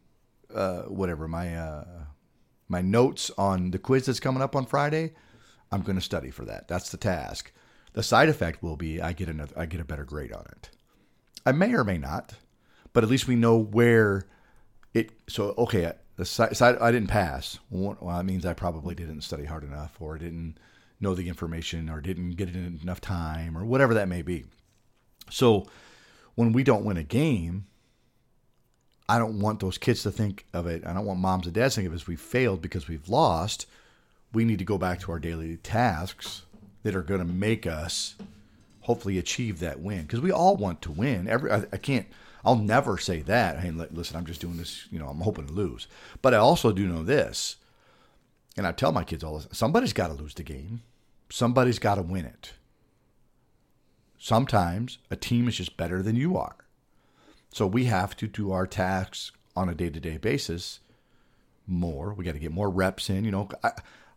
uh, whatever my uh, my notes on the quiz that's coming up on Friday, I'm going to study for that. That's the task. The side effect will be I get another I get a better grade on it. I may or may not, but at least we know where it. So okay, the side, side I didn't pass. Well, that means I probably didn't study hard enough, or didn't know the information, or didn't get it in enough time, or whatever that may be. So when we don't win a game, I don't want those kids to think of it. I don't want moms and dads to think of it as we failed because we've lost. We need to go back to our daily tasks that are going to make us hopefully achieve that win because we all want to win. Every I, I, can't. I'll never say that. Hey, listen, I'm just doing this. You know, I'm hoping to lose. But I also do know this, and I tell my kids all this: somebody's got to lose the game. Somebody's got to win it. Sometimes a team is just better than you are. So we have to do our tasks on a day to day basis more. We got to get more reps in. You know, I,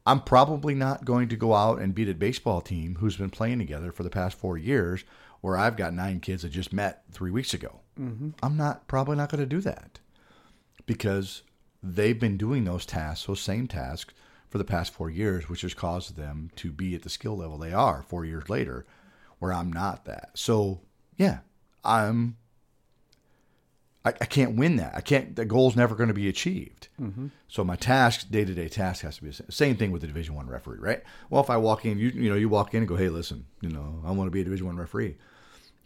I'm probably not going to go out and beat a baseball team who's been playing together for the past four years, where I've got nine kids that just met three weeks ago. Mm-hmm. I'm not probably not going to do that because they've been doing those tasks, those same tasks, for the past four years, which has caused them to be at the skill level they are four years later, where I'm not that. So yeah, I'm I, I can't win that. I can't. The goal's never going to be achieved. Mm-hmm. So my task, day to day task, has to be the same thing with the Division One referee, right? Well, if I walk in, you you know, you walk in and go, hey, listen, you know, I want to be a Division One referee.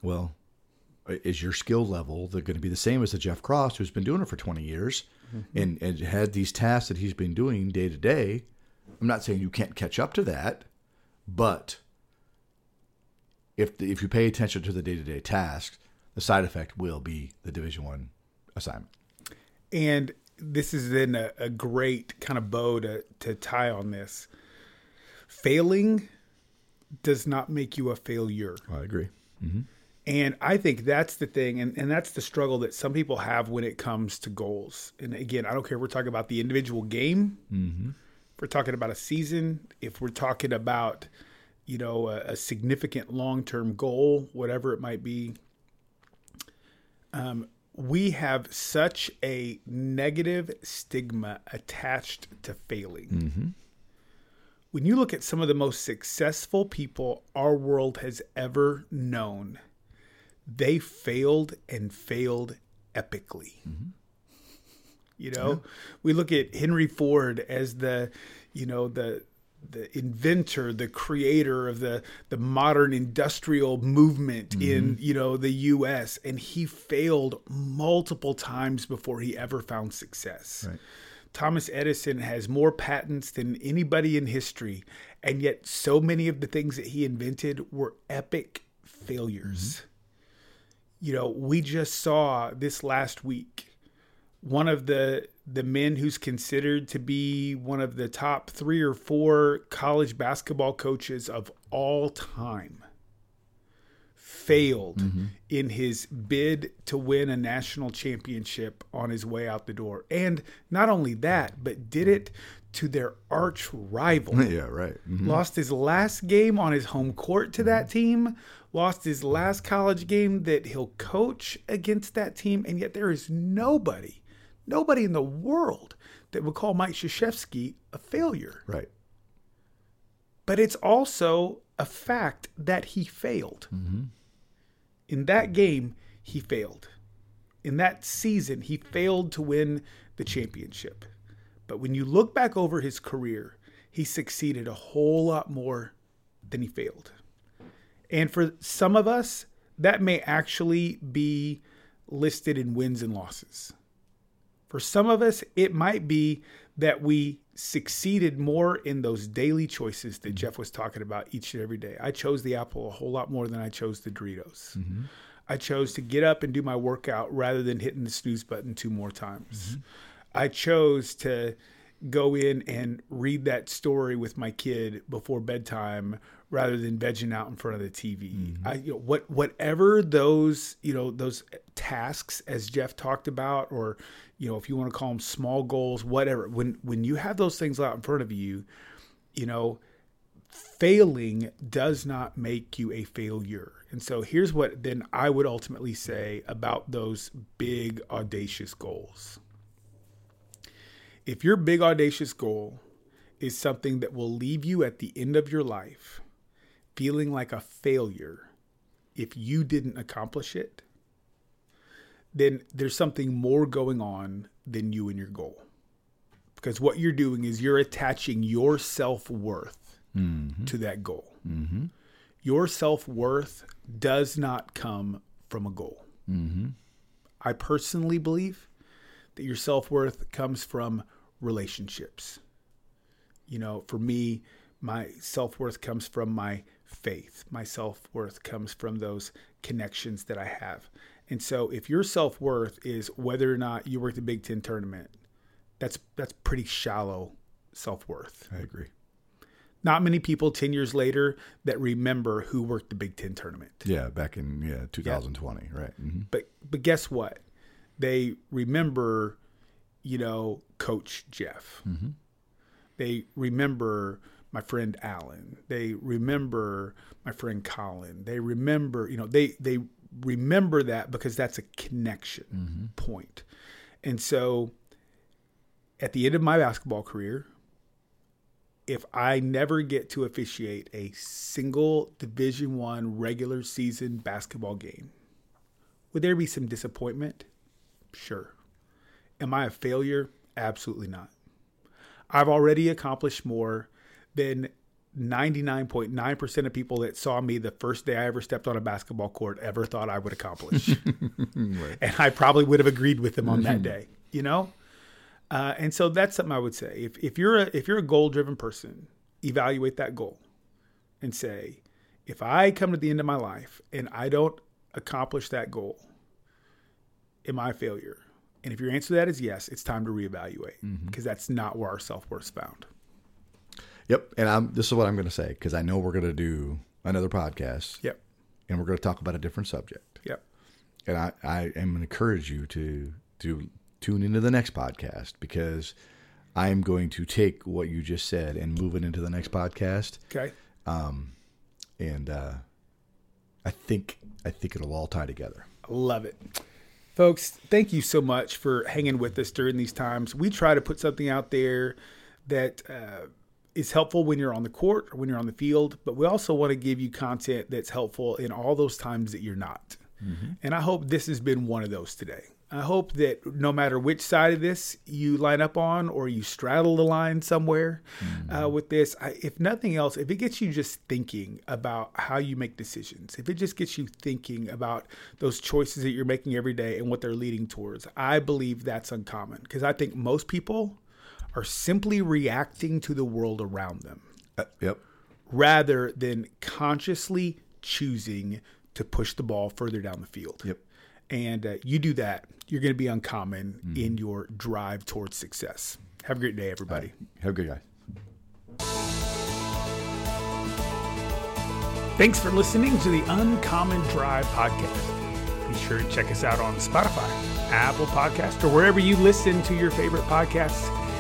Well, is your skill level going to be the same as the Jeff Cross, who's been doing it for 20 years mm-hmm. and, and had these tasks that he's been doing day to day? I'm not saying you can't catch up to that, but if the, if you pay attention to the day to day tasks, the side effect will be the Division One assignment. And this is then a, a great kind of bow to, to tie on this. Failing does not make you a failure. I agree. Mm-hmm. And I think that's the thing, and, and that's the struggle that some people have when it comes to goals. And again, I don't care if we're talking about the individual game, mm-hmm. if we're talking about a season, if we're talking about, you know, a, a significant long term goal, whatever it might be. Um, we have such a negative stigma attached to failing. When you look at some of the most successful people our world has ever known, they failed and failed epically. You know, we look at Henry Ford as the, you know, the the inventor, the creator of the the modern industrial movement mm-hmm. in, you know, the US and he failed multiple times before he ever found success. Right. Thomas Edison has more patents than anybody in history, and yet so many of the things that he invented were epic failures. Mm-hmm. You know, we just saw this last week one of the the men who's considered to be one of the top 3 or 4 college basketball coaches of all time failed in his bid to win a national championship on his way out the door. And not only that, but did it to their arch rival. *laughs* Yeah, right. Mhm. Lost his last game on his home court to that team. Lost his last college game that he'll coach against that team. And yet there is nobody, nobody in the world that would call Mike Krzyzewski a failure. Right. But it's also a fact that he failed. Mm-hmm. In that game, he failed. In that season, he failed to win the championship. But when you look back over his career, he succeeded a whole lot more than he failed. And for some of us, that may actually be listed in wins and losses. For some of us, it might be that we succeeded more in those daily choices that mm-hmm. Jeff was talking about each and every day. I chose the apple a whole lot more than I chose the Doritos. Mm-hmm. I chose to get up and do my workout rather than hitting the snooze button two more times. Mm-hmm. I chose to go in and read that story with my kid before bedtime rather than vegging out in front of the TV. I, you know, what whatever those you know those tasks as Jeff talked about, or you know if you want to call them small goals, whatever. When when you have those things out in front of you, you know failing does not make you a failure. And so here's what then I would ultimately say about those big audacious goals. If your big audacious goal is something that will leave you at the end of your life feeling like a failure if you didn't accomplish it, then there's something more going on than you and your goal. Because what you're doing is you're attaching your self worth mm-hmm. to that goal. Mm-hmm. Your self worth does not come from a goal. Mm-hmm. I personally believe that your self worth comes from relationships. You know, for me, my self worth comes from my faith. My self worth comes from those connections that I have. And so, if your self worth is whether or not you work the Big Ten tournament, that's that's pretty shallow self worth. I agree. Not many people ten years later that remember who worked the Big Ten tournament. Yeah, back in yeah 2020, right? hmm But but guess what? They remember, you know, Coach Jeff. They remember my friend Alan. They remember my friend Colin. They remember, you know, they they remember that because that's a connection mm-hmm. point. And so at the end of my basketball career, if I never get to officiate a single Division 1 regular season basketball game, would there be some disappointment? Sure. Am I a failure? Absolutely not. I've already accomplished more than 99.9% of people that saw me the first day I ever stepped on a basketball court ever thought I would accomplish. *laughs* And I probably would have agreed with them on that day, you know? Uh, and so that's something I would say. If, if you're a if you're a goal driven person, evaluate that goal and say, if I come to the end of my life and I don't accomplish that goal, am I a failure? And if your answer to that is yes, it's time to reevaluate because that's not where our self worth is found. Yep. And I'm this is what I'm going to say because I know we're going to do another podcast. Yep. And we're going to talk about a different subject. Yep. And I, I am going to encourage you to to tune into the next podcast because I am going to take what you just said and move it into the next podcast. Okay. Um, and uh, I think I think it'll all tie together. Love it. Folks, thank you so much for hanging with us during these times. We try to put something out there that uh, is helpful when you're on the court or when you're on the field, but we also want to give you content that's helpful in all those times that you're not. Mm-hmm. And I hope this has been one of those today. I hope that no matter which side of this you line up on or you straddle the line somewhere mm-hmm. uh, with this, I, if nothing else, if it gets you just thinking about how you make decisions, if it just gets you thinking about those choices that you're making every day and what they're leading towards, I believe that's uncommon because I think most people are simply reacting to the world around them. Uh, yep. Rather than consciously choosing to push the ball further down the field. Yep. And uh, you do that, you're going to be uncommon mm-hmm. in your drive towards success. Have a great day, everybody. Right. Have a good day. Thanks for listening to the Uncommon Drive podcast. Be sure to check us out on Spotify, Apple Podcast, or wherever you listen to your favorite podcasts.